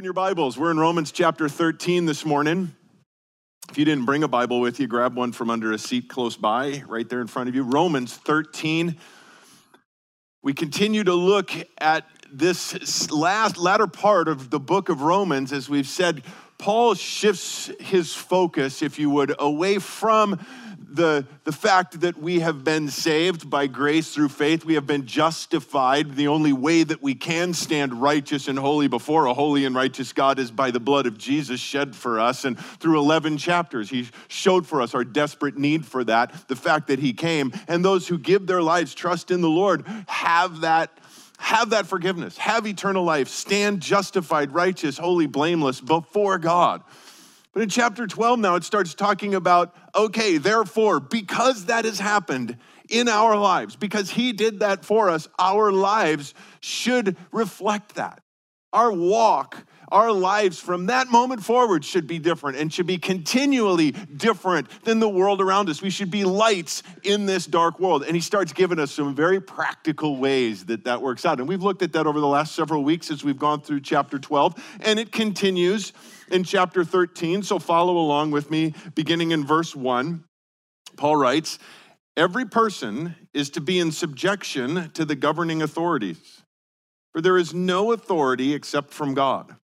Open your Bibles. We're in Romans chapter 13 this morning. If you didn't bring a Bible with you, grab one from under a seat close by, right there in front of you. Romans 13. We continue to look at this last latter part of the book of Romans, as we've said, Paul shifts his focus, if you would, away from the, the fact that we have been saved by grace through faith. We have been justified. The only way that we can stand righteous and holy before a holy and righteous God is by the blood of Jesus shed for us. And through 11 chapters, he showed for us our desperate need for that, the fact that he came. And those who give their lives, trust in the Lord, have that have that forgiveness, have eternal life, stand justified, righteous, holy, blameless before God. But in chapter 12 now, it starts talking about okay, therefore, because that has happened in our lives, because He did that for us, our lives should reflect that. Our walk, our lives from that moment forward should be different and should be continually different than the world around us. We should be lights in this dark world. And he starts giving us some very practical ways that that works out. And we've looked at that over the last several weeks as we've gone through chapter 12, and it continues in chapter 13. So follow along with me, beginning in verse 1. Paul writes, Every person is to be in subjection to the governing authorities, for there is no authority except from God,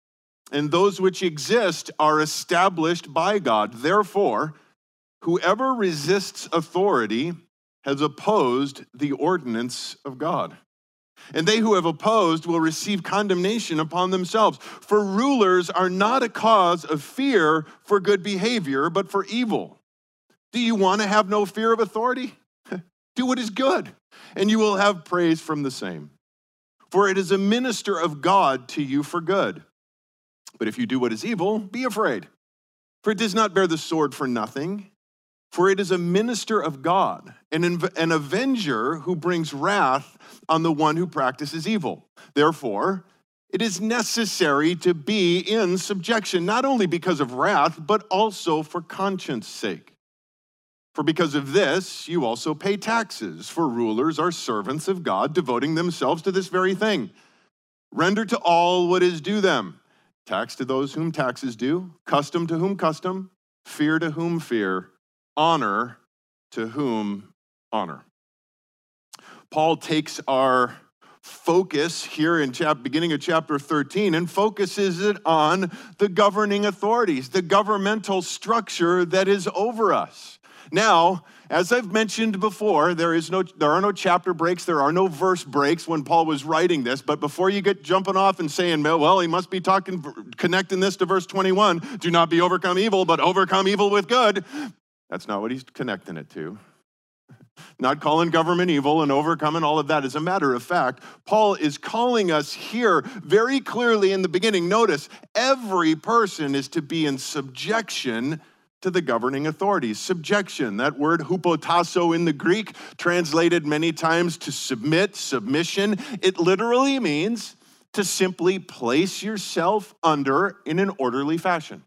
and those which exist are established by God. Therefore, whoever resists authority has opposed the ordinance of God and they who have opposed will receive condemnation upon themselves. For rulers are not a cause of fear for good behavior, but for evil. Do you want to have no fear of authority? Do what is good, and you will have praise from the same. For it is a minister of God to you for good. But if you do what is evil, be afraid. For it does not bear the sword for nothing for it is a minister of God, an, an avenger who brings wrath on the one who practices evil. Therefore, it is necessary to be in subjection, not only because of wrath, but also for conscience sake. For because of this, you also pay taxes, for rulers are servants of God, devoting themselves to this very thing. Render to all what is due them tax to those whom tax is due, custom to whom custom, fear to whom fear honor to whom honor. Paul takes our focus here in chap- beginning of chapter 13 and focuses it on the governing authorities, the governmental structure that is over us. Now, as I've mentioned before, there is no there are no chapter breaks, there are no verse breaks when Paul was writing this, but before you get jumping off and saying, well, he must be talking connecting this to verse 21, do not be overcome evil, but overcome evil with good. That's not what he's connecting it to. Not calling government evil and overcoming all of that. As a matter of fact, Paul is calling us here very clearly in the beginning. Notice, every person is to be in subjection to the governing authorities. Subjection, that word hupotasso in the Greek, translated many times to submit, submission. It literally means to simply place yourself under in an orderly fashion.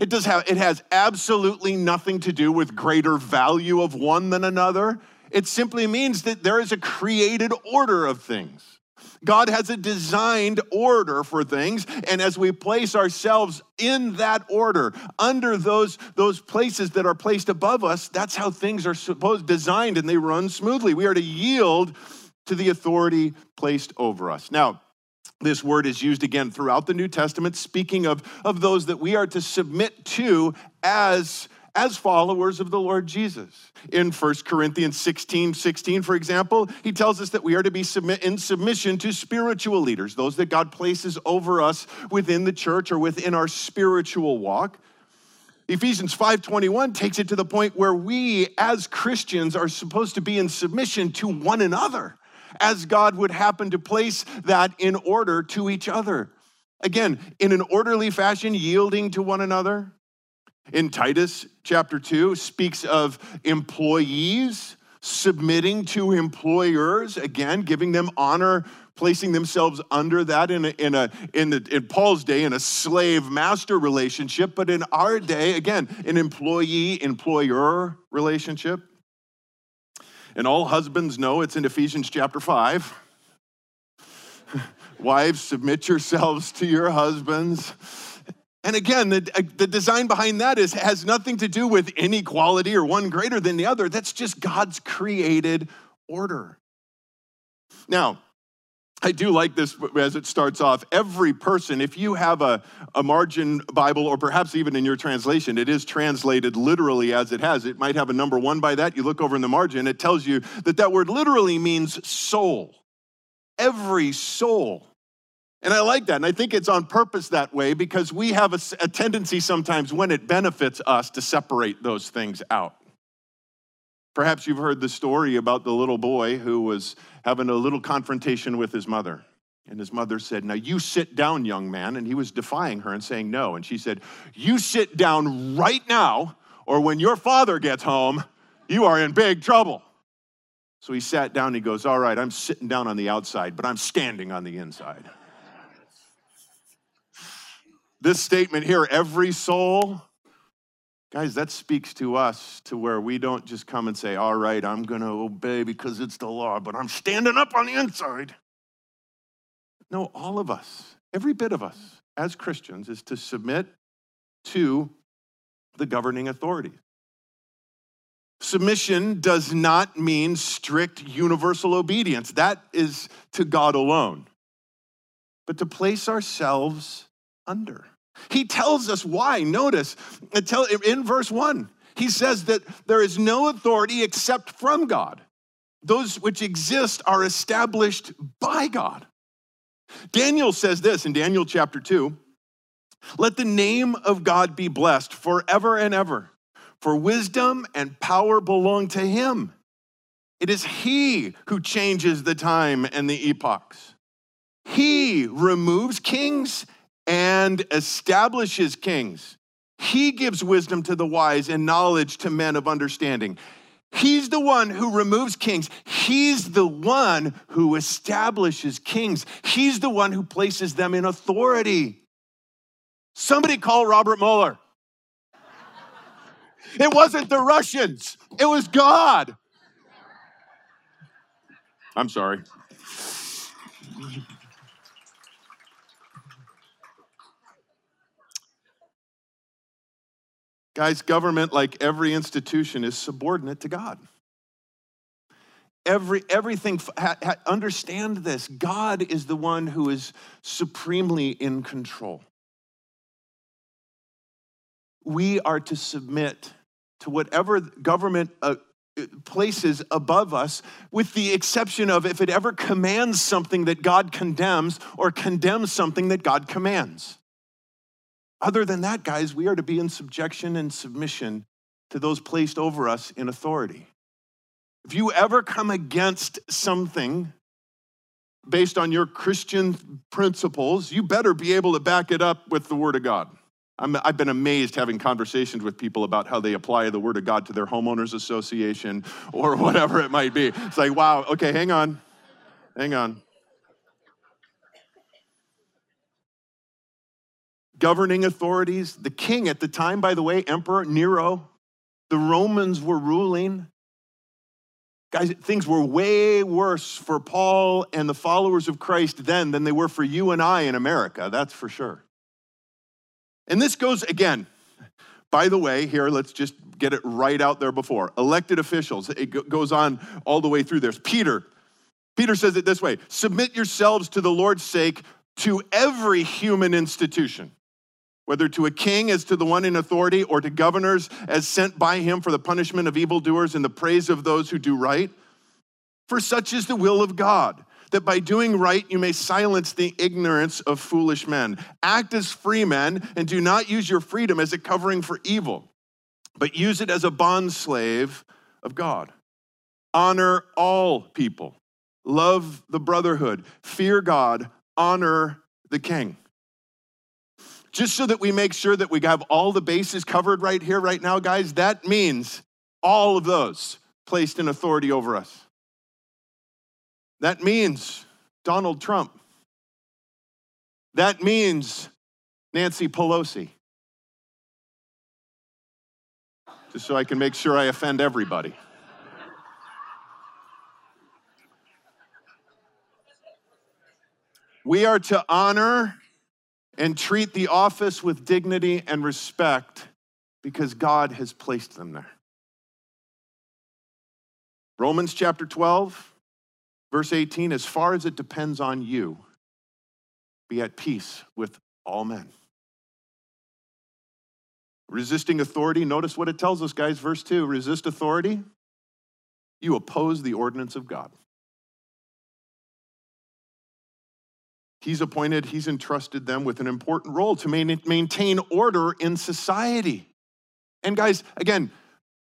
It, does have, it has absolutely nothing to do with greater value of one than another. It simply means that there is a created order of things. God has a designed order for things, and as we place ourselves in that order, under those, those places that are placed above us, that's how things are supposed designed and they run smoothly. We are to yield to the authority placed over us. Now, this word is used again throughout the New Testament, speaking of, of those that we are to submit to as, as followers of the Lord Jesus. In 1 Corinthians 16 16, for example, he tells us that we are to be submit, in submission to spiritual leaders, those that God places over us within the church or within our spiritual walk. Ephesians 5:21 takes it to the point where we as Christians are supposed to be in submission to one another as God would happen to place that in order to each other. Again, in an orderly fashion, yielding to one another. In Titus chapter 2, speaks of employees submitting to employers, again, giving them honor, placing themselves under that in, a, in, a, in, the, in Paul's day, in a slave master relationship, but in our day, again, an employee employer relationship. And all husbands know it's in Ephesians chapter 5. Wives, submit yourselves to your husbands. And again, the, uh, the design behind that is has nothing to do with inequality or one greater than the other. That's just God's created order. Now, I do like this as it starts off. Every person, if you have a, a margin Bible, or perhaps even in your translation, it is translated literally as it has. It might have a number one by that. You look over in the margin, it tells you that that word literally means soul. Every soul. And I like that. And I think it's on purpose that way because we have a, a tendency sometimes when it benefits us to separate those things out. Perhaps you've heard the story about the little boy who was having a little confrontation with his mother. And his mother said, Now you sit down, young man. And he was defying her and saying no. And she said, You sit down right now, or when your father gets home, you are in big trouble. So he sat down. and He goes, All right, I'm sitting down on the outside, but I'm standing on the inside. this statement here every soul Guys, that speaks to us to where we don't just come and say, All right, I'm going to obey because it's the law, but I'm standing up on the inside. No, all of us, every bit of us as Christians, is to submit to the governing authorities. Submission does not mean strict universal obedience, that is to God alone, but to place ourselves under. He tells us why. Notice, in verse 1, he says that there is no authority except from God. Those which exist are established by God. Daniel says this in Daniel chapter 2 Let the name of God be blessed forever and ever, for wisdom and power belong to him. It is he who changes the time and the epochs. He removes kings and establishes kings. He gives wisdom to the wise and knowledge to men of understanding. He's the one who removes kings. He's the one who establishes kings. He's the one who places them in authority. Somebody call Robert Mueller. It wasn't the Russians, it was God. I'm sorry. Guys, government, like every institution, is subordinate to God. Every, everything, ha, ha, understand this God is the one who is supremely in control. We are to submit to whatever government uh, places above us, with the exception of if it ever commands something that God condemns or condemns something that God commands. Other than that, guys, we are to be in subjection and submission to those placed over us in authority. If you ever come against something based on your Christian principles, you better be able to back it up with the Word of God. i have been amazed having conversations with people about how they apply the Word of God to their homeowners association or whatever it might be. It's like, wow, okay, hang on, hang on. Governing authorities, the king at the time, by the way, Emperor Nero, the Romans were ruling. Guys, things were way worse for Paul and the followers of Christ then than they were for you and I in America, that's for sure. And this goes again, by the way, here, let's just get it right out there before. Elected officials, it goes on all the way through. There's Peter. Peter says it this way Submit yourselves to the Lord's sake to every human institution whether to a king as to the one in authority, or to governors as sent by him for the punishment of evildoers and the praise of those who do right. For such is the will of God, that by doing right you may silence the ignorance of foolish men. Act as free men, and do not use your freedom as a covering for evil, but use it as a bondslave of God. Honor all people, love the brotherhood, fear God, honor the king just so that we make sure that we have all the bases covered right here, right now, guys, that means all of those placed in authority over us. That means Donald Trump. That means Nancy Pelosi. Just so I can make sure I offend everybody. We are to honor and treat the office with dignity and respect because God has placed them there. Romans chapter 12, verse 18 as far as it depends on you, be at peace with all men. Resisting authority, notice what it tells us, guys. Verse 2 resist authority, you oppose the ordinance of God. He's appointed, he's entrusted them with an important role to maintain order in society. And guys, again,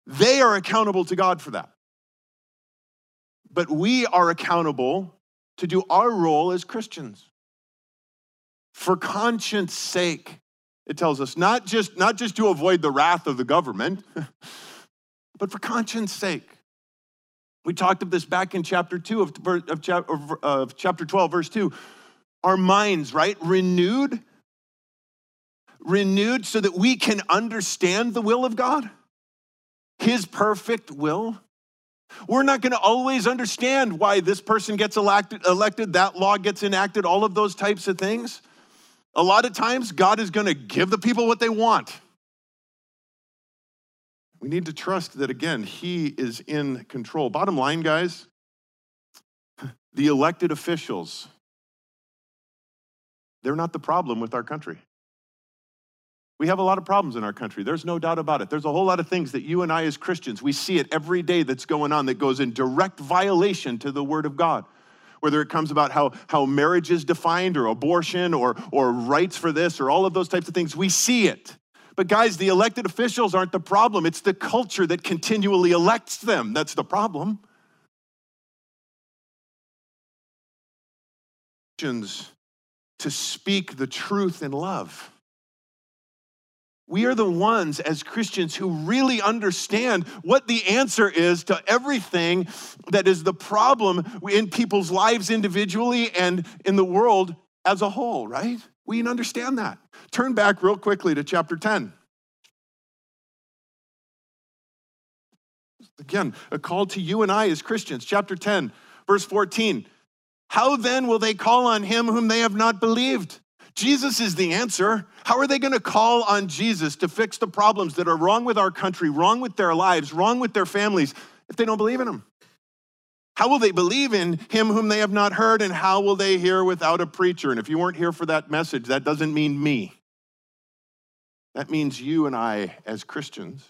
they are accountable to God for that. But we are accountable to do our role as Christians. For conscience sake, it tells us, not just, not just to avoid the wrath of the government, but for conscience sake. We talked of this back in chapter 2 of, of, of chapter 12, verse 2 our minds, right? Renewed, renewed so that we can understand the will of God, His perfect will. We're not going to always understand why this person gets elected, elected, that law gets enacted, all of those types of things. A lot of times, God is going to give the people what they want. We need to trust that, again, He is in control. Bottom line, guys, the elected officials they're not the problem with our country. We have a lot of problems in our country. There's no doubt about it. There's a whole lot of things that you and I, as Christians, we see it every day that's going on that goes in direct violation to the Word of God. Whether it comes about how, how marriage is defined or abortion or, or rights for this or all of those types of things, we see it. But guys, the elected officials aren't the problem. It's the culture that continually elects them that's the problem. Christians to speak the truth in love. We are the ones as Christians who really understand what the answer is to everything that is the problem in people's lives individually and in the world as a whole, right? We understand that. Turn back real quickly to chapter 10. Again, a call to you and I as Christians. Chapter 10, verse 14. How then will they call on him whom they have not believed? Jesus is the answer. How are they going to call on Jesus to fix the problems that are wrong with our country, wrong with their lives, wrong with their families, if they don't believe in him? How will they believe in him whom they have not heard, and how will they hear without a preacher? And if you weren't here for that message, that doesn't mean me. That means you and I as Christians.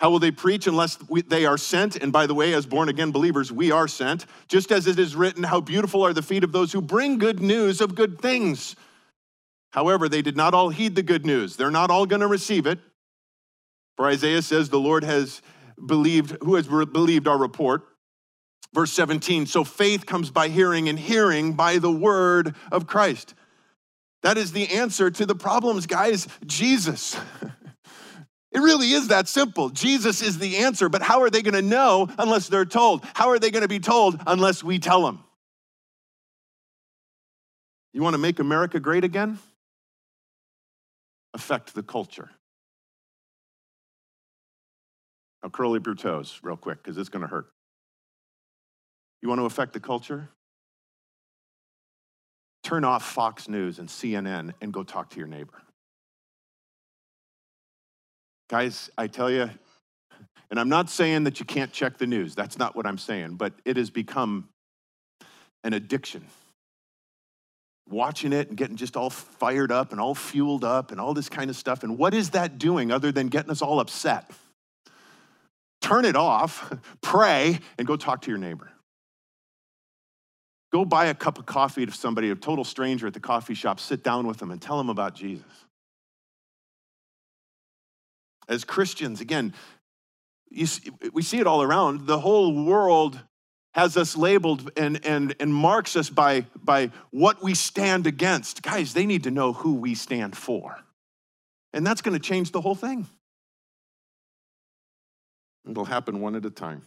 How will they preach unless we, they are sent? And by the way, as born again believers, we are sent. Just as it is written, How beautiful are the feet of those who bring good news of good things. However, they did not all heed the good news. They're not all going to receive it. For Isaiah says, The Lord has believed, who has believed our report? Verse 17, so faith comes by hearing, and hearing by the word of Christ. That is the answer to the problems, guys. Jesus. It really is that simple. Jesus is the answer, but how are they going to know unless they're told? How are they going to be told unless we tell them? You want to make America great again? Affect the culture. Now, curl up your toes real quick because it's going to hurt. You want to affect the culture? Turn off Fox News and CNN and go talk to your neighbor. Guys, I tell you, and I'm not saying that you can't check the news, that's not what I'm saying, but it has become an addiction. Watching it and getting just all fired up and all fueled up and all this kind of stuff. And what is that doing other than getting us all upset? Turn it off, pray, and go talk to your neighbor. Go buy a cup of coffee to somebody, a total stranger at the coffee shop, sit down with them and tell them about Jesus as Christians, again, see, we see it all around. The whole world has us labeled and, and, and marks us by, by what we stand against. Guys, they need to know who we stand for. And that's going to change the whole thing. It'll happen one at a time.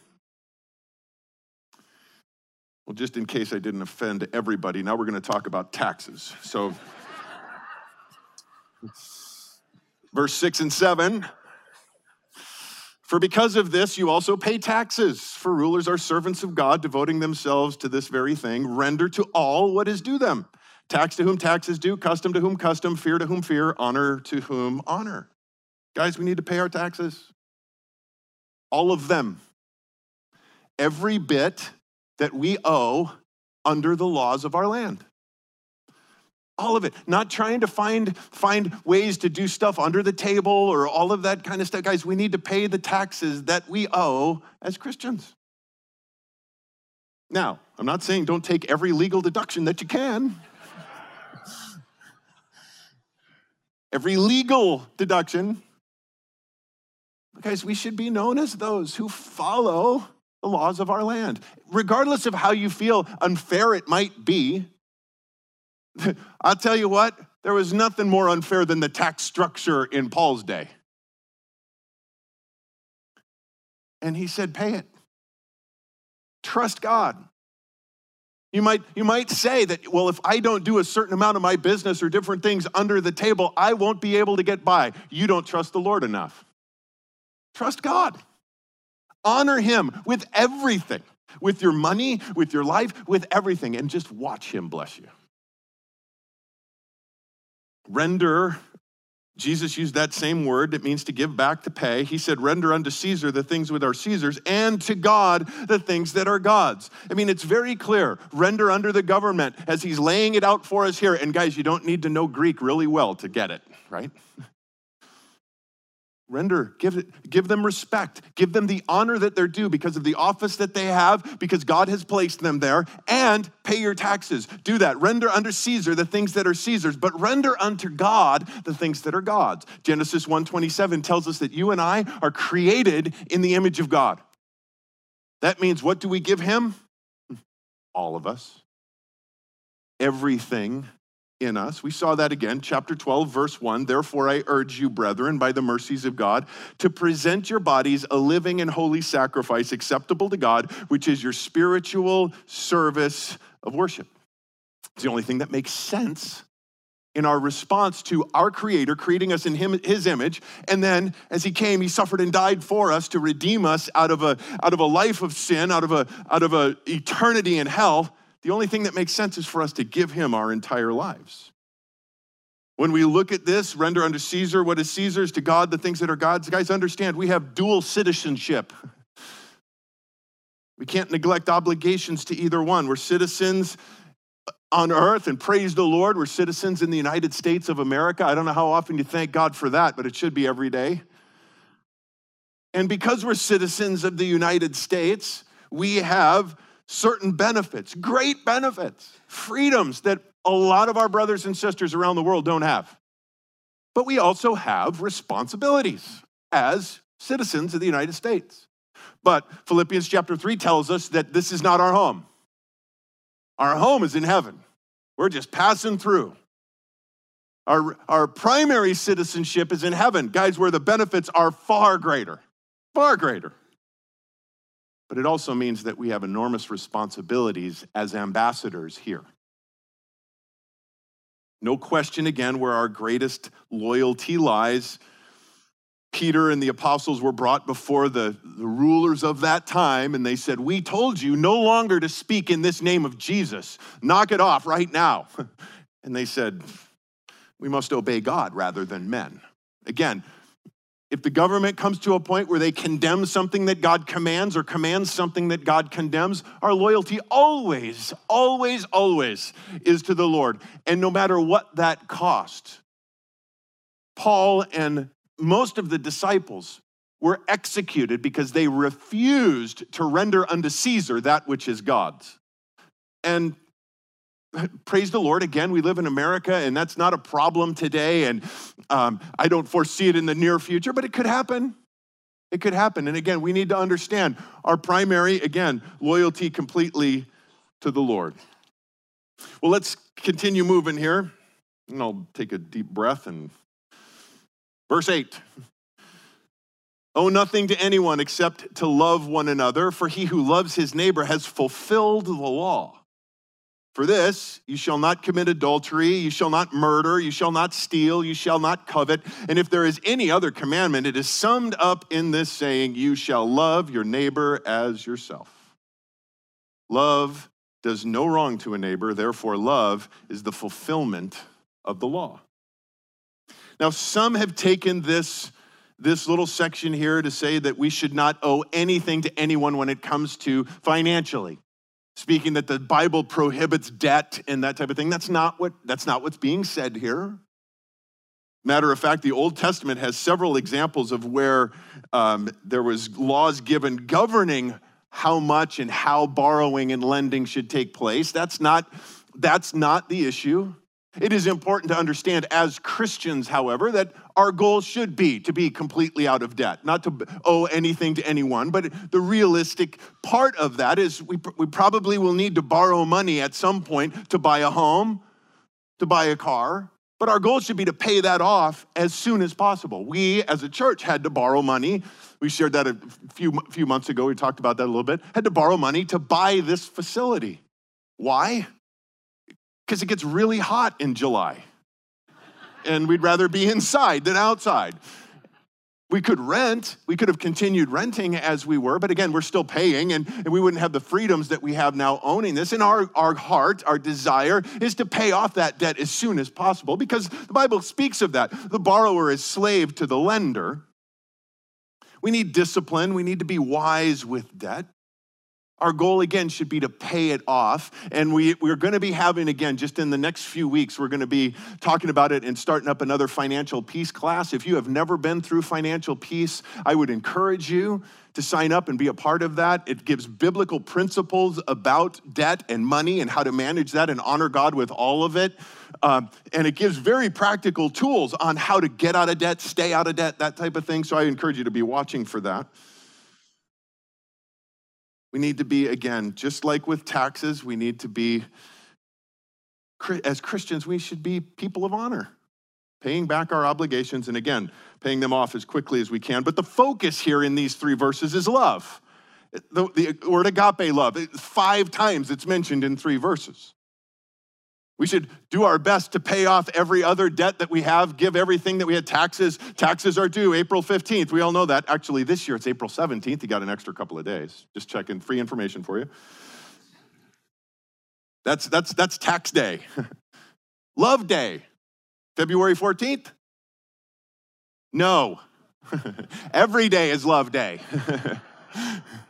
Well, just in case I didn't offend everybody, now we're going to talk about taxes. So, verse 6 and 7 For because of this, you also pay taxes. For rulers are servants of God, devoting themselves to this very thing. Render to all what is due them tax to whom tax is due, custom to whom custom, fear to whom fear, honor to whom honor. Guys, we need to pay our taxes. All of them. Every bit that we owe under the laws of our land all of it. Not trying to find find ways to do stuff under the table or all of that kind of stuff. Guys we need to pay the taxes that we owe as christians. Now i'm not saying don't take every legal deduction that you can. Every legal deduction. Guys we should be known as those who follow the laws of our land. Regardless of how you feel unfair it might be I'll tell you what, there was nothing more unfair than the tax structure in Paul's day. And he said, pay it. Trust God. You might, you might say that, well, if I don't do a certain amount of my business or different things under the table, I won't be able to get by. You don't trust the Lord enough. Trust God. Honor Him with everything, with your money, with your life, with everything, and just watch Him bless you. Render, Jesus used that same word. It means to give back to pay. He said, Render unto Caesar the things that are Caesar's, and to God the things that are God's. I mean, it's very clear. Render under the government as he's laying it out for us here. And guys, you don't need to know Greek really well to get it, right? Render, give, give them respect, give them the honor that they're due because of the office that they have, because God has placed them there, and pay your taxes. Do that. Render unto Caesar the things that are Caesar's, but render unto God the things that are God's. Genesis 1:27 tells us that you and I are created in the image of God. That means what do we give him? All of us. Everything in us. We saw that again, chapter 12, verse 1. Therefore, I urge you, brethren, by the mercies of God, to present your bodies a living and holy sacrifice acceptable to God, which is your spiritual service of worship. It's the only thing that makes sense in our response to our creator creating us in him his image and then as he came he suffered and died for us to redeem us out of a out of a life of sin out of a out of a eternity in hell the only thing that makes sense is for us to give him our entire lives. When we look at this, render unto Caesar what is Caesar's, to God the things that are God's. Guys, understand we have dual citizenship. We can't neglect obligations to either one. We're citizens on earth, and praise the Lord, we're citizens in the United States of America. I don't know how often you thank God for that, but it should be every day. And because we're citizens of the United States, we have certain benefits, great benefits, freedoms that a lot of our brothers and sisters around the world don't have. But we also have responsibilities as citizens of the United States. But Philippians chapter 3 tells us that this is not our home. Our home is in heaven. We're just passing through. Our, our primary citizenship is in heaven, guys, where the benefits are far greater, far greater. But it also means that we have enormous responsibilities as ambassadors here. No question again where our greatest loyalty lies. Peter and the apostles were brought before the, the rulers of that time, and they said, We told you no longer to speak in this name of Jesus. Knock it off right now. And they said, We must obey God rather than men. Again, if the government comes to a point where they condemn something that God commands or commands something that God condemns, our loyalty always, always, always is to the Lord. And no matter what that cost, Paul and most of the disciples were executed because they refused to render unto Caesar that which is God's. And praise the Lord. Again, we live in America, and that's not a problem today. And um, I don't foresee it in the near future, but it could happen. It could happen. And again, we need to understand our primary, again, loyalty completely to the Lord. Well, let's continue moving here. And I'll take a deep breath and verse 8. Owe nothing to anyone except to love one another, for he who loves his neighbor has fulfilled the law. For this, you shall not commit adultery, you shall not murder, you shall not steal, you shall not covet. And if there is any other commandment, it is summed up in this saying, You shall love your neighbor as yourself. Love does no wrong to a neighbor, therefore, love is the fulfillment of the law. Now, some have taken this, this little section here to say that we should not owe anything to anyone when it comes to financially speaking that the Bible prohibits debt and that type of thing. That's not what that's not what's being said here. Matter of fact, the Old Testament has several examples of where um, there was laws given governing how much and how borrowing and lending should take place. That's not that's not the issue. It is important to understand as Christians, however, that our goal should be to be completely out of debt, not to owe anything to anyone. But the realistic part of that is we, we probably will need to borrow money at some point to buy a home, to buy a car. But our goal should be to pay that off as soon as possible. We, as a church, had to borrow money. We shared that a few, few months ago. We talked about that a little bit. Had to borrow money to buy this facility. Why? because it gets really hot in July. And we'd rather be inside than outside. We could rent, we could have continued renting as we were, but again, we're still paying and, and we wouldn't have the freedoms that we have now owning this. And our, our heart, our desire is to pay off that debt as soon as possible because the Bible speaks of that. The borrower is slave to the lender. We need discipline, we need to be wise with debt. Our goal again should be to pay it off. And we, we're going to be having, again, just in the next few weeks, we're going to be talking about it and starting up another financial peace class. If you have never been through financial peace, I would encourage you to sign up and be a part of that. It gives biblical principles about debt and money and how to manage that and honor God with all of it. Um, and it gives very practical tools on how to get out of debt, stay out of debt, that type of thing. So I encourage you to be watching for that. We need to be, again, just like with taxes, we need to be, as Christians, we should be people of honor, paying back our obligations and, again, paying them off as quickly as we can. But the focus here in these three verses is love. The, the word agape love, five times it's mentioned in three verses. We should do our best to pay off every other debt that we have, give everything that we had. Taxes, taxes are due April 15th. We all know that. Actually, this year it's April 17th. You got an extra couple of days. Just checking free information for you. That's that's that's tax day. Love day. February 14th? No. Every day is love day.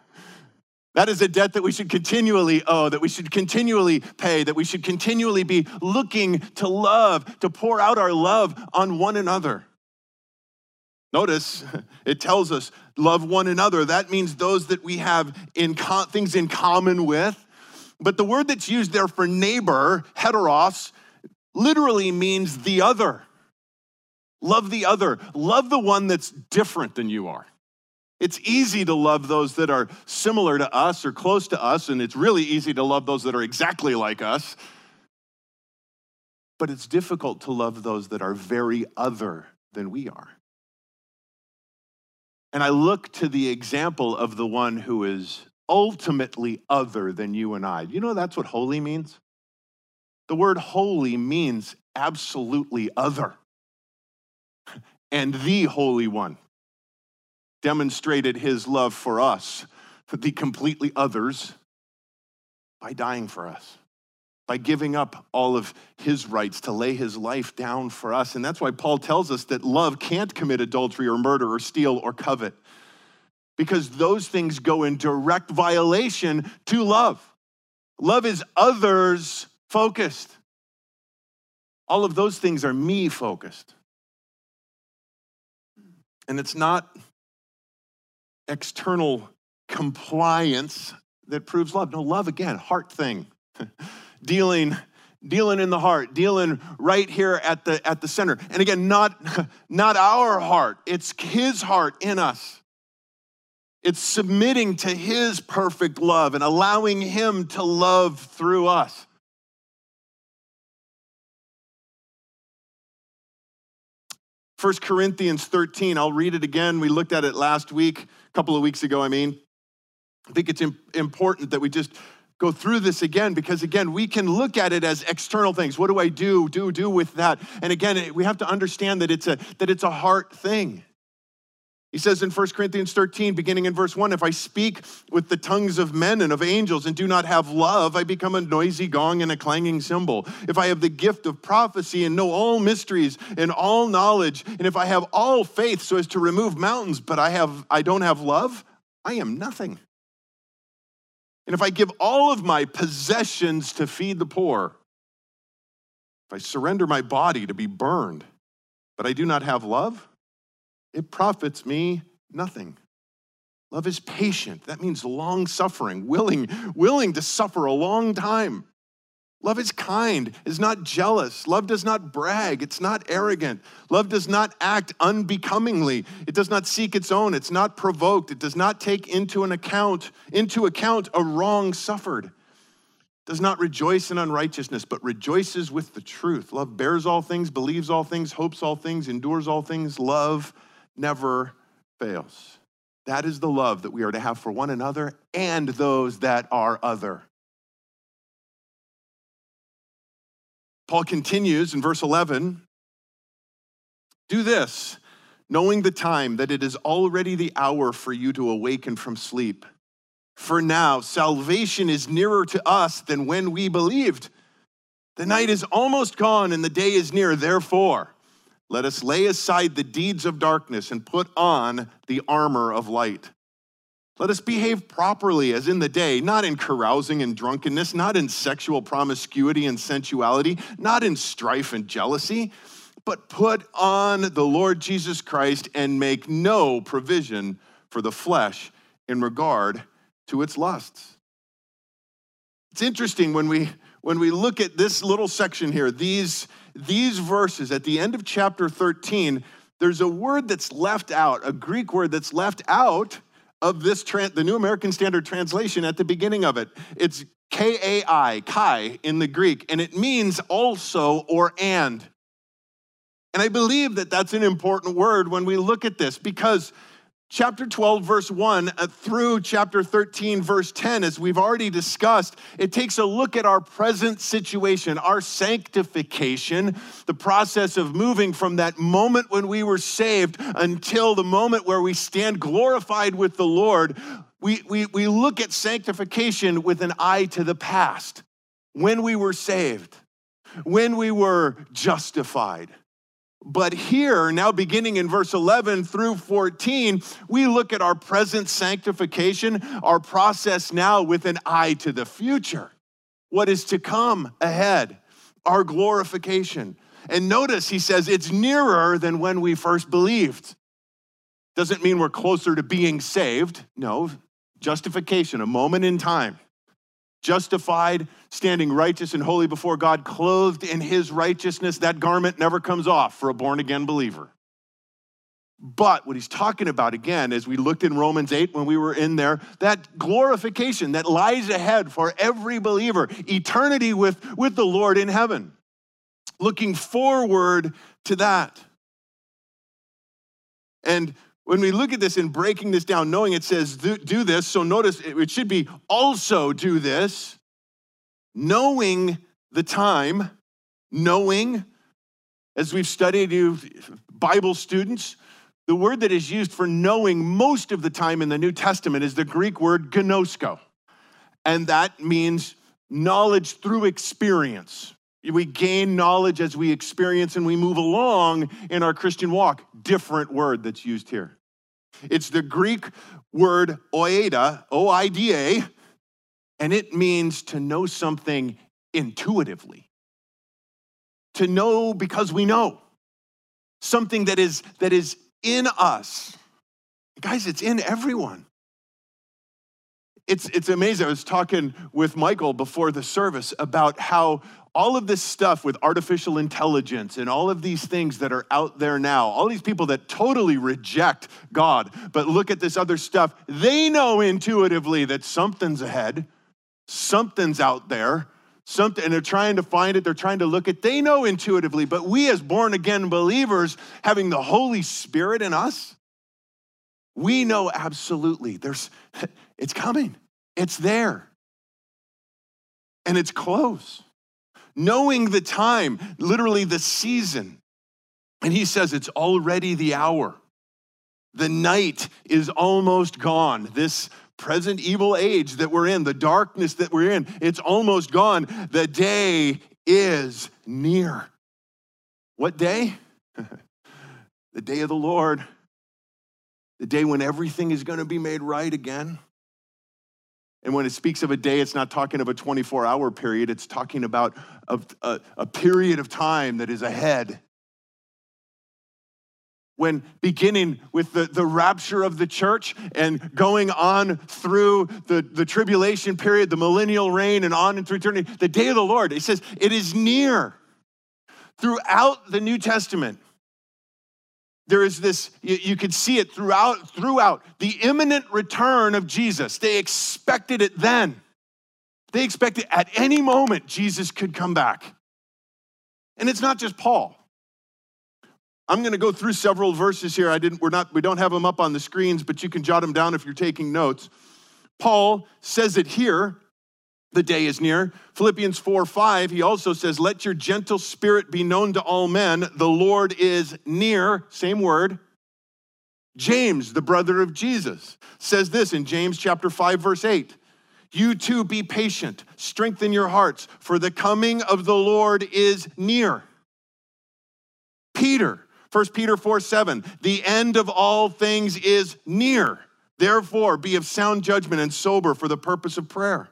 That is a debt that we should continually owe, that we should continually pay, that we should continually be looking to love, to pour out our love on one another. Notice it tells us love one another. That means those that we have in co- things in common with. But the word that's used there for neighbor, heteros, literally means the other. Love the other. Love the one that's different than you are. It's easy to love those that are similar to us or close to us, and it's really easy to love those that are exactly like us. But it's difficult to love those that are very other than we are. And I look to the example of the one who is ultimately other than you and I. You know that's what holy means? The word holy means absolutely other and the Holy One demonstrated his love for us, for the completely others, by dying for us, by giving up all of his rights to lay his life down for us. And that's why Paul tells us that love can't commit adultery or murder or steal or covet, because those things go in direct violation to love. Love is others focused. All of those things are me focused. And it's not external compliance that proves love. No, love again, heart thing. dealing dealing in the heart, dealing right here at the at the center. And again, not not our heart. It's his heart in us. It's submitting to his perfect love and allowing him to love through us. 1 Corinthians 13, I'll read it again. We looked at it last week, a couple of weeks ago, I mean. I think it's important that we just go through this again because again we can look at it as external things what do i do do do with that and again we have to understand that it's a that it's a heart thing he says in 1 Corinthians 13, beginning in verse 1 If I speak with the tongues of men and of angels and do not have love, I become a noisy gong and a clanging cymbal. If I have the gift of prophecy and know all mysteries and all knowledge, and if I have all faith so as to remove mountains, but I, have, I don't have love, I am nothing. And if I give all of my possessions to feed the poor, if I surrender my body to be burned, but I do not have love, it profits me nothing. Love is patient. That means long suffering, willing, willing to suffer a long time. Love is kind, is not jealous. Love does not brag, it's not arrogant. Love does not act unbecomingly. It does not seek its own, it's not provoked. It does not take into an account into account a wrong suffered. It does not rejoice in unrighteousness, but rejoices with the truth. Love bears all things, believes all things, hopes all things, endures all things. Love never fails. That is the love that we are to have for one another and those that are other. Paul continues in verse 11 Do this, knowing the time that it is already the hour for you to awaken from sleep. For now, salvation is nearer to us than when we believed. The night is almost gone and the day is near. Therefore, let us lay aside the deeds of darkness and put on the armor of light. Let us behave properly as in the day, not in carousing and drunkenness, not in sexual promiscuity and sensuality, not in strife and jealousy, but put on the Lord Jesus Christ and make no provision for the flesh in regard to its lusts. It's interesting when we when we look at this little section here, these these verses at the end of chapter 13, there's a word that's left out, a Greek word that's left out of this, the New American Standard Translation at the beginning of it. It's K A I, kai in the Greek, and it means also or and. And I believe that that's an important word when we look at this because chapter 12, verse 1 uh, through chapter 13, verse 10, as we've already discussed, it takes a look at our present situation, our sanctification, the process of moving from that moment when we were saved until the moment where we stand glorified with the Lord. We, we, we look at sanctification with an eye to the past, when we were saved, when we were justified but here, now beginning in verse 11 through 14, we look at our present sanctification, our process now with an eye to the future. What is to come ahead, our glorification. And notice he says it's nearer than when we first believed. Doesn't mean we're closer to being saved. No, justification, a moment in time justified, standing righteous and holy before God, clothed in his righteousness. That garment never comes off for a born again believer. But what he's talking about again, as we looked in Romans 8 when we were in there, that glorification that lies ahead for every believer, eternity with, with the Lord in heaven. Looking forward to that. And when we look at this and breaking this down, knowing it says do this, so notice it should be also do this, knowing the time, knowing, as we've studied, you Bible students, the word that is used for knowing most of the time in the New Testament is the Greek word gnosko. And that means knowledge through experience. We gain knowledge as we experience and we move along in our Christian walk. Different word that's used here. It's the Greek word oida, O I D A, and it means to know something intuitively. To know because we know. Something that is that is in us. Guys, it's in everyone. It's, it's amazing. I was talking with Michael before the service about how all of this stuff with artificial intelligence and all of these things that are out there now, all these people that totally reject God, but look at this other stuff, they know intuitively that something's ahead, something's out there, something, and they're trying to find it, they're trying to look at, they know intuitively, but we as born again believers, having the Holy Spirit in us, we know absolutely there's it's coming. It's there. and it's close. Knowing the time, literally the season. And he says it's already the hour. The night is almost gone. This present evil age that we're in, the darkness that we're in, it's almost gone. The day is near. What day? the day of the Lord. The day when everything is going to be made right again. And when it speaks of a day, it's not talking of a 24 hour period, it's talking about a, a, a period of time that is ahead when beginning with the, the rapture of the church and going on through the, the tribulation period, the millennial reign, and on into eternity, the day of the Lord, it says it is near. Throughout the New Testament, there is this, you, you could see it throughout, throughout the imminent return of Jesus. They expected it then. They expected at any moment Jesus could come back. And it's not just Paul. I'm going to go through several verses here. I didn't, we're not, we don't have them up on the screens, but you can jot them down if you're taking notes. Paul says it here, the day is near. Philippians 4 5, he also says, Let your gentle spirit be known to all men. The Lord is near, same word. James, the brother of Jesus, says this in James chapter 5, verse 8. You too be patient, strengthen your hearts, for the coming of the Lord is near. Peter, 1 Peter 4 7, the end of all things is near. Therefore, be of sound judgment and sober for the purpose of prayer.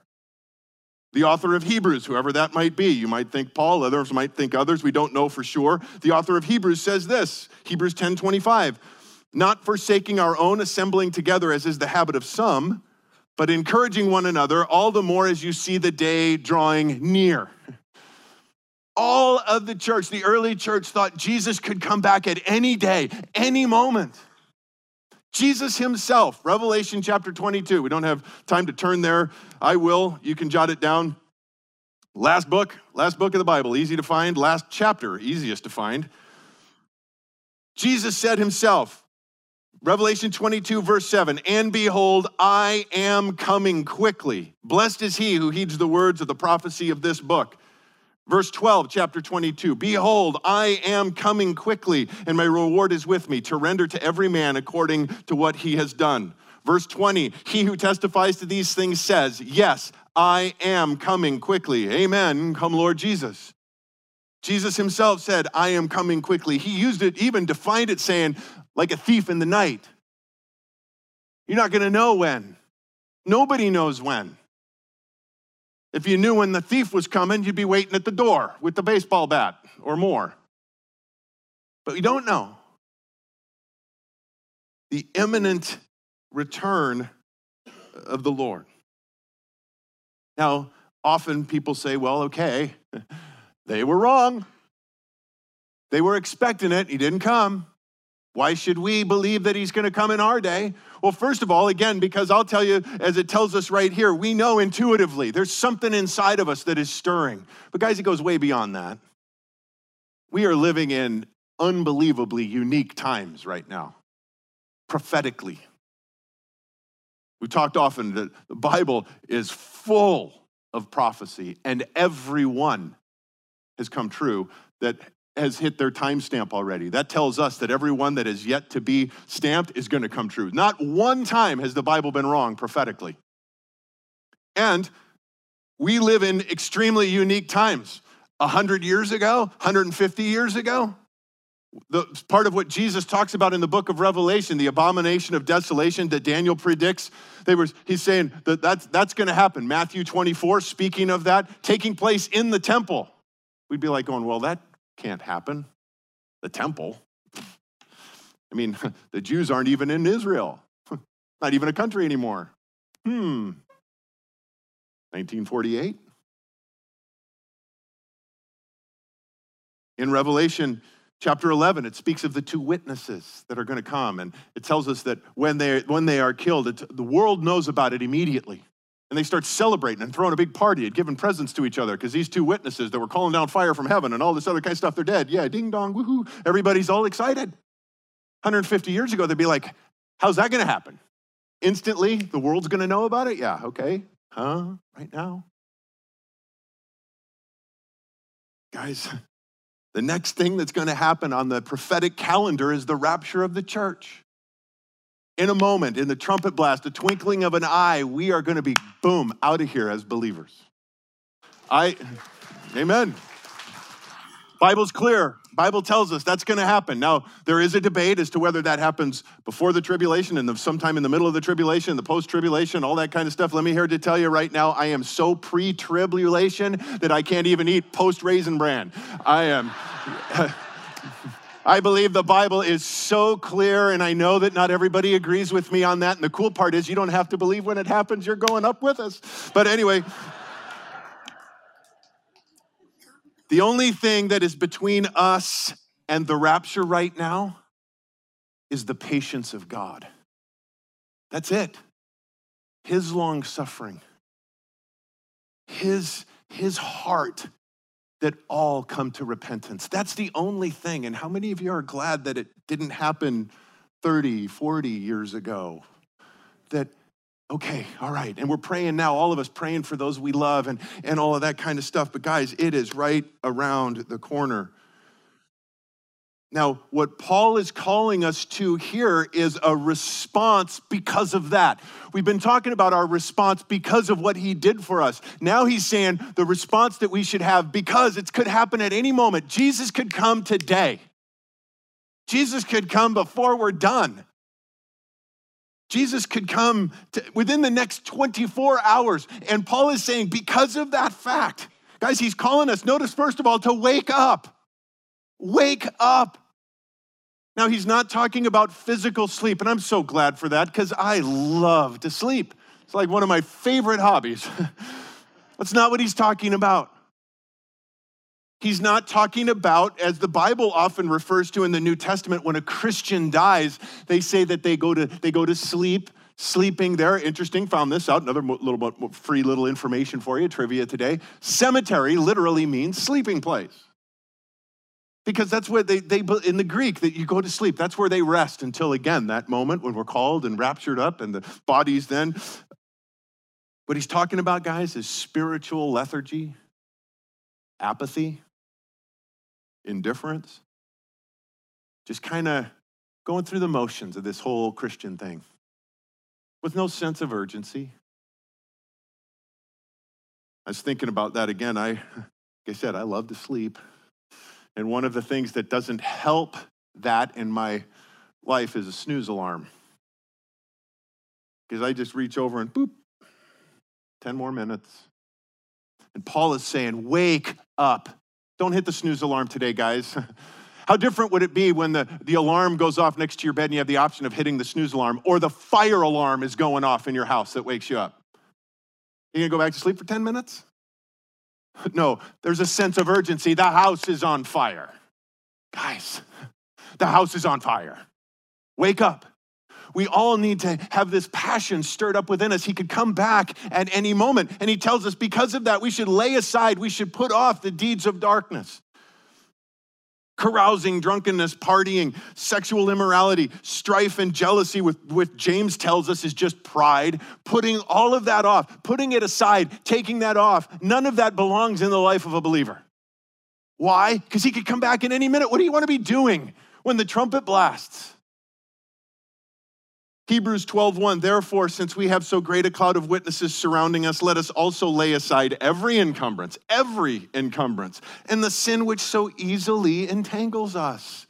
The author of Hebrews, whoever that might be, you might think Paul, others might think others, we don't know for sure. The author of Hebrews says this Hebrews 10 25, not forsaking our own assembling together as is the habit of some, but encouraging one another, all the more as you see the day drawing near. All of the church, the early church, thought Jesus could come back at any day, any moment. Jesus himself, Revelation chapter 22. We don't have time to turn there. I will. You can jot it down. Last book, last book of the Bible, easy to find. Last chapter, easiest to find. Jesus said himself, Revelation 22, verse 7 And behold, I am coming quickly. Blessed is he who heeds the words of the prophecy of this book. Verse 12, chapter 22 Behold, I am coming quickly, and my reward is with me to render to every man according to what he has done. Verse 20, he who testifies to these things says, Yes, I am coming quickly. Amen. Come, Lord Jesus. Jesus himself said, I am coming quickly. He used it, even defined it, saying, like a thief in the night. You're not going to know when. Nobody knows when. If you knew when the thief was coming, you'd be waiting at the door with the baseball bat or more. But we don't know. The imminent return of the Lord. Now, often people say, well, okay, they were wrong. They were expecting it, he didn't come. Why should we believe that he's going to come in our day? Well, first of all, again, because I'll tell you, as it tells us right here, we know intuitively there's something inside of us that is stirring. But, guys, it goes way beyond that. We are living in unbelievably unique times right now, prophetically. We talked often that the Bible is full of prophecy, and every one has come true that has hit their timestamp already. That tells us that everyone that is yet to be stamped is going to come true. Not one time has the Bible been wrong prophetically. And we live in extremely unique times. 100 years ago, 150 years ago, the part of what Jesus talks about in the book of Revelation, the abomination of desolation that Daniel predicts, they were, he's saying that that's, that's going to happen. Matthew 24, speaking of that, taking place in the temple. We'd be like going, well, that can't happen. The temple. I mean, the Jews aren't even in Israel, not even a country anymore. Hmm. 1948. In Revelation chapter 11, it speaks of the two witnesses that are going to come. And it tells us that when they, when they are killed, the world knows about it immediately and they start celebrating and throwing a big party and giving presents to each other because these two witnesses that were calling down fire from heaven and all this other kind of stuff, they're dead. Yeah, ding dong, woohoo. Everybody's all excited. 150 years ago, they'd be like, how's that going to happen? Instantly, the world's going to know about it? Yeah, okay. Huh? Right now? Guys, the next thing that's going to happen on the prophetic calendar is the rapture of the church. In a moment, in the trumpet blast, the twinkling of an eye, we are going to be, boom, out of here as believers. I, amen. Bible's clear. Bible tells us that's going to happen. Now, there is a debate as to whether that happens before the tribulation and sometime in the middle of the tribulation, the post tribulation, all that kind of stuff. Let me here to tell you right now, I am so pre tribulation that I can't even eat post raisin bran. I am. I believe the Bible is so clear, and I know that not everybody agrees with me on that. And the cool part is, you don't have to believe when it happens, you're going up with us. But anyway, The only thing that is between us and the rapture right now is the patience of God. That's it. His long suffering, his, his heart that all come to repentance. That's the only thing. And how many of you are glad that it didn't happen 30, 40 years ago? That okay, all right. And we're praying now, all of us praying for those we love and, and all of that kind of stuff. But guys, it is right around the corner. Now, what Paul is calling us to here is a response because of that. We've been talking about our response because of what he did for us. Now he's saying the response that we should have because it could happen at any moment. Jesus could come today. Jesus could come before we're done. Jesus could come to, within the next 24 hours. And Paul is saying, because of that fact, guys, he's calling us, notice first of all, to wake up. Wake up. Now, he's not talking about physical sleep, and I'm so glad for that because I love to sleep. It's like one of my favorite hobbies. That's not what he's talking about. He's not talking about, as the Bible often refers to in the New Testament, when a Christian dies, they say that they go to, they go to sleep, sleeping there. Interesting, found this out. Another little free little information for you, trivia today. Cemetery literally means sleeping place. Because that's where they, they, in the Greek, that you go to sleep. That's where they rest until, again, that moment when we're called and raptured up and the bodies then. What he's talking about, guys, is spiritual lethargy, apathy, indifference, just kind of going through the motions of this whole Christian thing with no sense of urgency. I was thinking about that again. I, like I said, I love to sleep. And one of the things that doesn't help that in my life is a snooze alarm. Because I just reach over and boop, 10 more minutes. And Paul is saying, wake up. Don't hit the snooze alarm today, guys. How different would it be when the, the alarm goes off next to your bed and you have the option of hitting the snooze alarm, or the fire alarm is going off in your house that wakes you up? You gonna go back to sleep for 10 minutes? No, there's a sense of urgency. The house is on fire. Guys, the house is on fire. Wake up. We all need to have this passion stirred up within us. He could come back at any moment. And he tells us because of that, we should lay aside, we should put off the deeds of darkness carousing, drunkenness, partying, sexual immorality, strife, and jealousy, with, with James tells us is just pride. Putting all of that off, putting it aside, taking that off, none of that belongs in the life of a believer. Why? Because he could come back in any minute. What do you want to be doing when the trumpet blasts? Hebrews 12:1 Therefore since we have so great a cloud of witnesses surrounding us let us also lay aside every encumbrance every encumbrance and the sin which so easily entangles us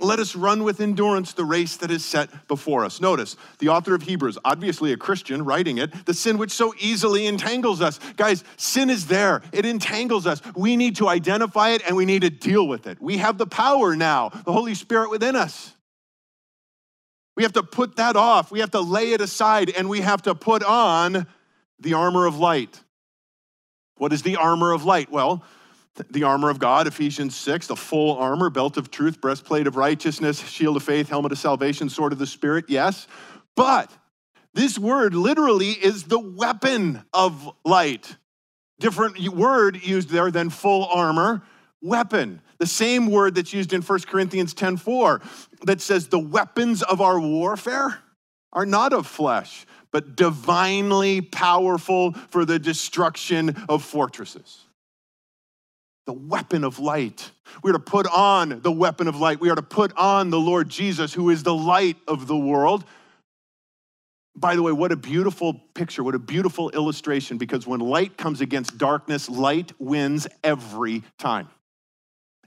let us run with endurance the race that is set before us. Notice, the author of Hebrews, obviously a Christian writing it, the sin which so easily entangles us. Guys, sin is there, it entangles us. We need to identify it and we need to deal with it. We have the power now, the Holy Spirit within us. We have to put that off. We have to lay it aside and we have to put on the armor of light. What is the armor of light? Well, the armor of God, Ephesians 6, the full armor, belt of truth, breastplate of righteousness, shield of faith, helmet of salvation, sword of the Spirit, yes. But this word literally is the weapon of light. Different word used there than full armor, weapon. The same word that's used in 1 Corinthians 10:4 that says the weapons of our warfare are not of flesh, but divinely powerful for the destruction of fortresses. the weapon of light. We are to put on the weapon of light. We are to put on the Lord Jesus, who is the light of the world. By the way, what a beautiful picture, what a beautiful illustration, because when light comes against darkness, light wins every time.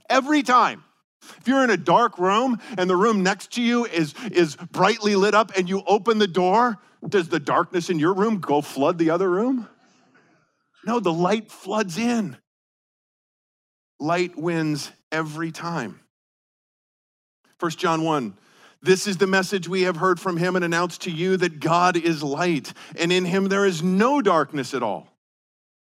Every time. If you're in a dark room and the room next to you is, is brightly lit up and you open the door, does the darkness in your room go flood the other room? No, the light floods in light wins every time. 1 John 1 This is the message we have heard from him and announced to you that God is light, and in him there is no darkness at all.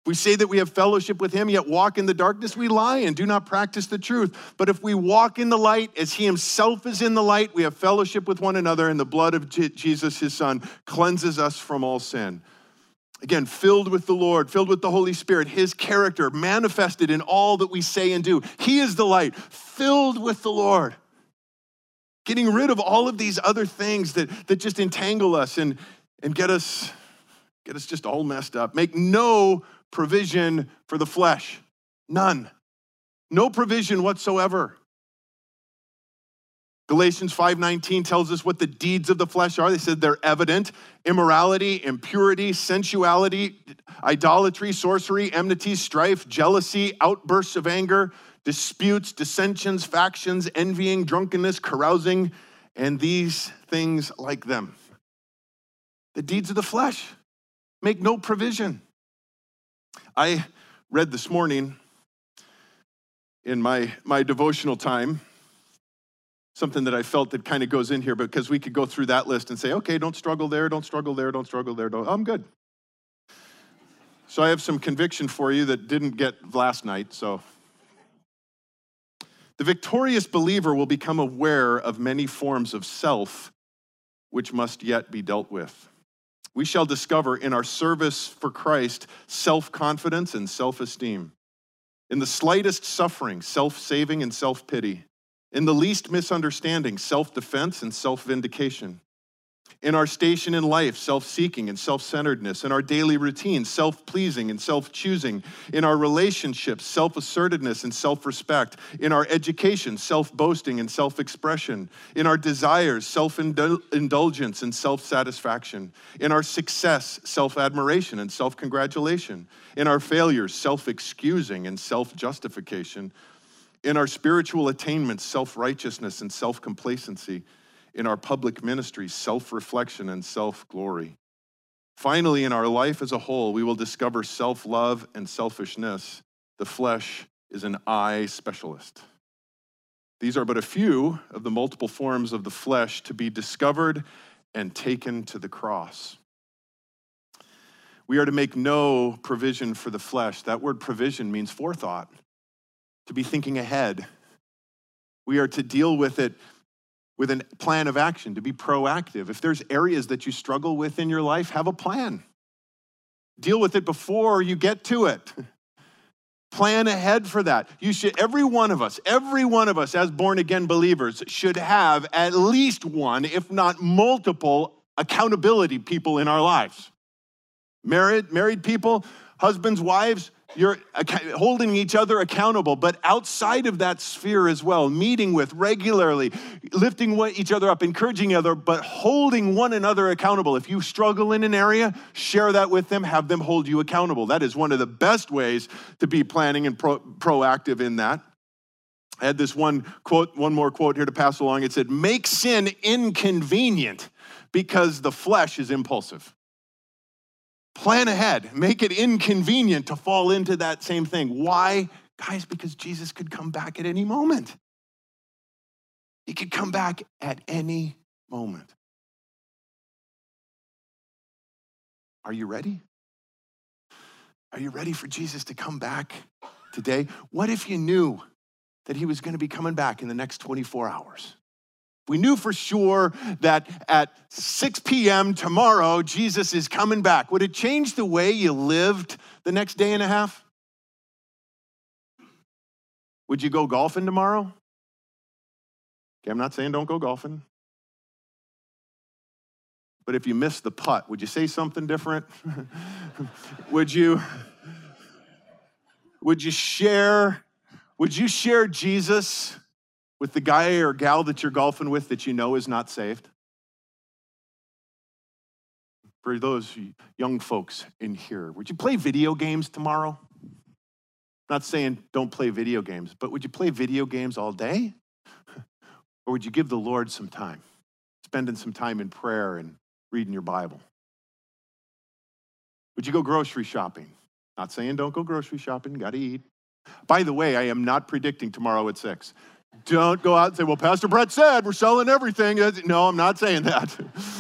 We say that we have fellowship with him, yet walk in the darkness, we lie and do not practice the truth. But if we walk in the light as he himself is in the light, we have fellowship with one another, and the blood of Jesus, his son, cleanses us from all sin. Again, filled with the Lord, filled with the Holy Spirit, His character manifested in all that we say and do. He is the light, filled with the Lord. Getting rid of all of these other things that, that just entangle us and, and get us get us just all messed up. Make no provision for the flesh. None. No provision whatsoever. Galatians 5:19 tells us what the deeds of the flesh are. They said they're evident: immorality, impurity, sensuality, idolatry, sorcery, enmity, strife, jealousy, outbursts of anger, disputes, dissensions, factions, envying, drunkenness, carousing, and these things like them. The deeds of the flesh make no provision. I read this morning in my, my devotional time something that I felt that kind of goes in here because we could go through that list and say, okay, don't struggle there, don't struggle there, don't struggle there. Don't, I'm good. So I have some conviction for you that didn't get last night. So the victorious believer will become aware of many forms of self which must yet be dealt with. We shall discover in our service for Christ self confidence and self esteem. In the slightest suffering, self saving and self pity in the least misunderstanding, self defense and self vindication. In our station in life, self seeking and self centeredness. In our daily routine, self pleasing and self choosing. In our relationships, self assertiveness and self respect. In our education, self boasting and self expression. In our desires, self indulgence and self satisfaction. In our success, self admiration and self congratulation. In our failures, self excusing and self justification in our spiritual attainments, self righteousness and self complacency, in our public ministry, self reflection and self glory. Finally, in our life as a whole, we will discover self love and selfishness. The flesh is an I specialist. These are but a few of the multiple forms of the flesh to be discovered and taken to the cross. We are to make no provision for the flesh. That word provision means forethought to be thinking ahead. We are to deal with it with a plan of action, to be proactive. If there's areas that you struggle with in your life, have a plan. Deal with it before you get to it. Plan ahead for that. You should, every one of us, every one of us as born again believers should have at least one, if not multiple, accountability people in our lives. Married, married people, husbands, wives, you're holding each other accountable, but outside of that sphere as well, meeting with regularly, lifting each other up, encouraging each other, but holding one another accountable. If you struggle in an area, share that with them, have them hold you accountable. That is one of the best ways to be planning and pro- proactive in that. I had this one quote, one more quote here to pass along. It said, Make sin inconvenient because the flesh is impulsive. Plan ahead, make it inconvenient to fall into that same thing. Why? Guys, because Jesus could come back at any moment. He could come back at any moment. Are you ready? Are you ready for Jesus to come back today? What if you knew that he was going to be coming back in the next 24 hours? We knew for sure that at 6 p.m. tomorrow, Jesus is coming back, would it change the way you lived the next day and a half? Would you go golfing tomorrow? Okay, I'm not saying don't go golfing. But if you miss the putt, would you say something different? would you would you share Would you share Jesus with the guy or gal that you're golfing with that you know is not saved? For those young folks in here, would you play video games tomorrow? I'm not saying don't play video games, but would you play video games all day? Or would you give the Lord some time, spending some time in prayer and reading your Bible? Would you go grocery shopping? Not saying don't go grocery shopping, got to eat. By the way, I am not predicting tomorrow at six. Don't go out and say, well, Pastor Brett said we're selling everything. No, I'm not saying that.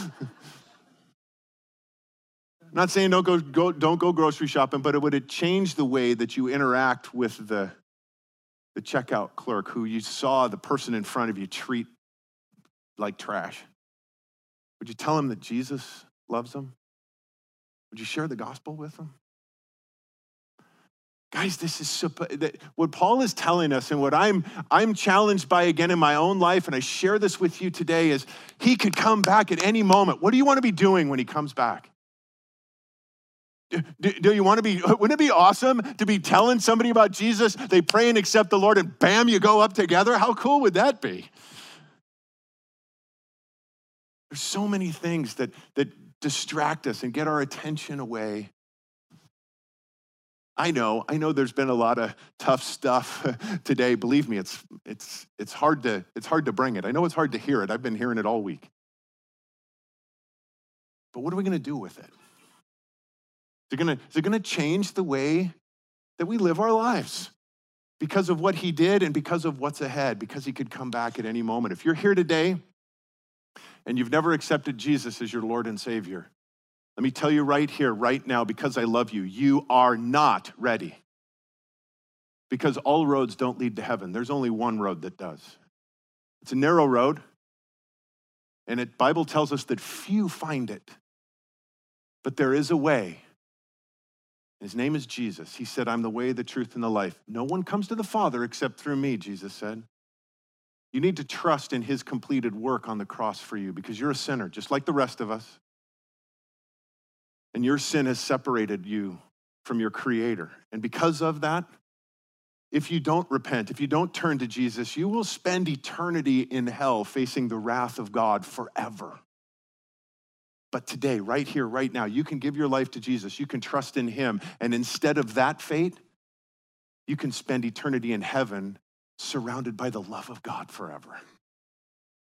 Not saying don't go, go, don't go grocery shopping, but it would it change the way that you interact with the, the checkout clerk who you saw the person in front of you treat like trash? Would you tell him that Jesus loves him? Would you share the gospel with them? Guys, this is what Paul is telling us, and what I'm I'm challenged by again in my own life, and I share this with you today, is he could come back at any moment. What do you want to be doing when he comes back? Do, do, you want to be, wouldn't it be awesome to be telling somebody about Jesus? They pray and accept the Lord, and bam, you go up together? How cool would that be? There's so many things that, that distract us and get our attention away. I know, I know there's been a lot of tough stuff today. Believe me, it's, it's, it's, hard to, it's hard to bring it. I know it's hard to hear it. I've been hearing it all week. But what are we going to do with it? Is it going to, is it going to change the way that we live our lives? Because of what he did and because of what's ahead, because he could come back at any moment. If you're here today and you've never accepted Jesus as your Lord and Savior, let me tell you right here, right now, because I love you, you are not ready. Because all roads don't lead to heaven. There's only one road that does. It's a narrow road, and the Bible tells us that few find it. But there is a way. His name is Jesus. He said, I'm the way, the truth, and the life. No one comes to the Father except through me, Jesus said. You need to trust in his completed work on the cross for you because you're a sinner, just like the rest of us. And your sin has separated you from your Creator. And because of that, if you don't repent, if you don't turn to Jesus, you will spend eternity in hell facing the wrath of God forever. But today, right here, right now, you can give your life to Jesus. You can trust in Him. And instead of that fate, you can spend eternity in heaven surrounded by the love of God forever.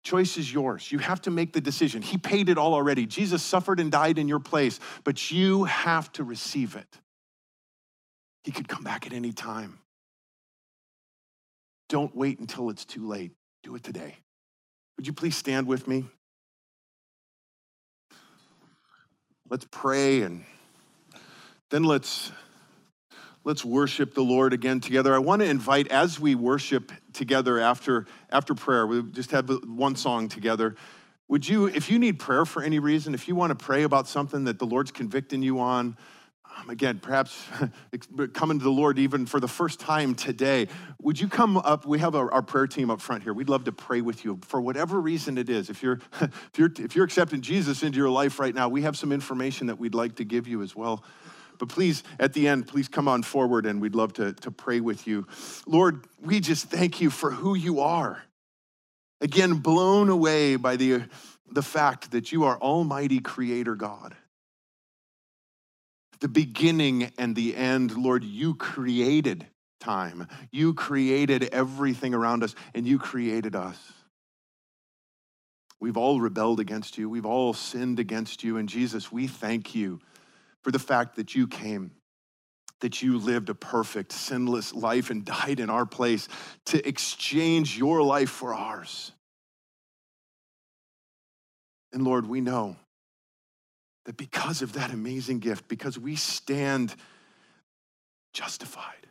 Choice is yours. You have to make the decision. He paid it all already. Jesus suffered and died in your place, but you have to receive it. He could come back at any time. Don't wait until it's too late. Do it today. Would you please stand with me? Let's pray and then let's let's worship the Lord again together. I want to invite, as we worship together after, after prayer, we just have one song together. Would you, if you need prayer for any reason, if you want to pray about something that the Lord's convicting you on, um, again, perhaps coming to the Lord even for the first time today, would you come up? We have our, our, prayer team up front here. We'd love to pray with you for whatever reason it is. If you're, if you're, if you're accepting Jesus into your life right now, we have some information that we'd like to give you as well. But please, at the end, please come on forward and we'd love to, to pray with you. Lord, we just thank you for who you are. Again, blown away by the, the fact that you are Almighty Creator God. The beginning and the end, Lord, you created time. You created everything around us, and you created us. We've all rebelled against you. We've all sinned against you. And Jesus, we thank you for the fact that you came, that you lived a perfect, sinless life and died in our place to exchange your life for ours. And Lord, we know that because of that amazing gift, because we stand justified,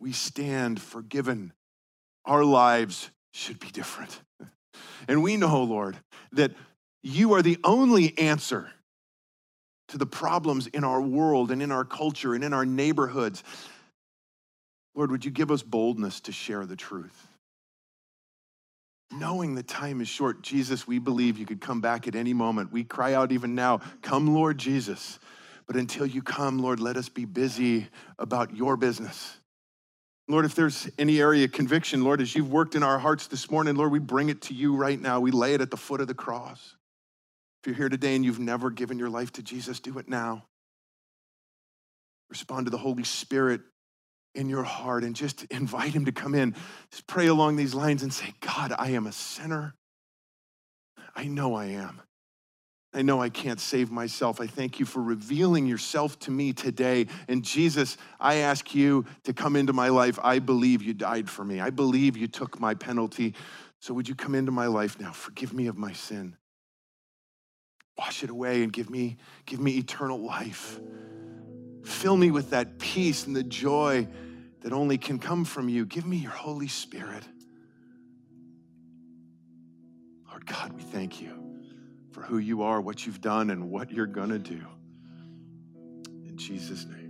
we stand forgiven, our lives should be different. And we know, Lord, that you are the only answer to the problems in our world and in our culture and in our neighborhoods. Lord, would you give us boldness to share the truth? Knowing the time is short, Jesus, we believe you could come back at any moment. We cry out even now, Come, Lord Jesus. But until you come, Lord, let us be busy about your business. Lord, if there's any area of conviction, Lord, as you've worked in our hearts this morning, Lord, we bring it to you right now. We lay it at the foot of the cross. You're here today and you've never given your life to Jesus, do it now. Respond to the Holy Spirit in your heart and just invite him to come in. Just pray along these lines and say, God, I am a sinner. I know I am. I know I can't save myself. I thank you for revealing yourself to me today. And Jesus, I ask you to come into my life. I believe you died for me. I believe you took my penalty. So would you come into my life now? Forgive me of my sin. Wash it away and give me, give me eternal life. Fill me with that peace and the joy that only can come from you. Give me your Holy Spirit. Lord God, we thank you for who you are, what you've done, and what you're going to do. In Jesus' name.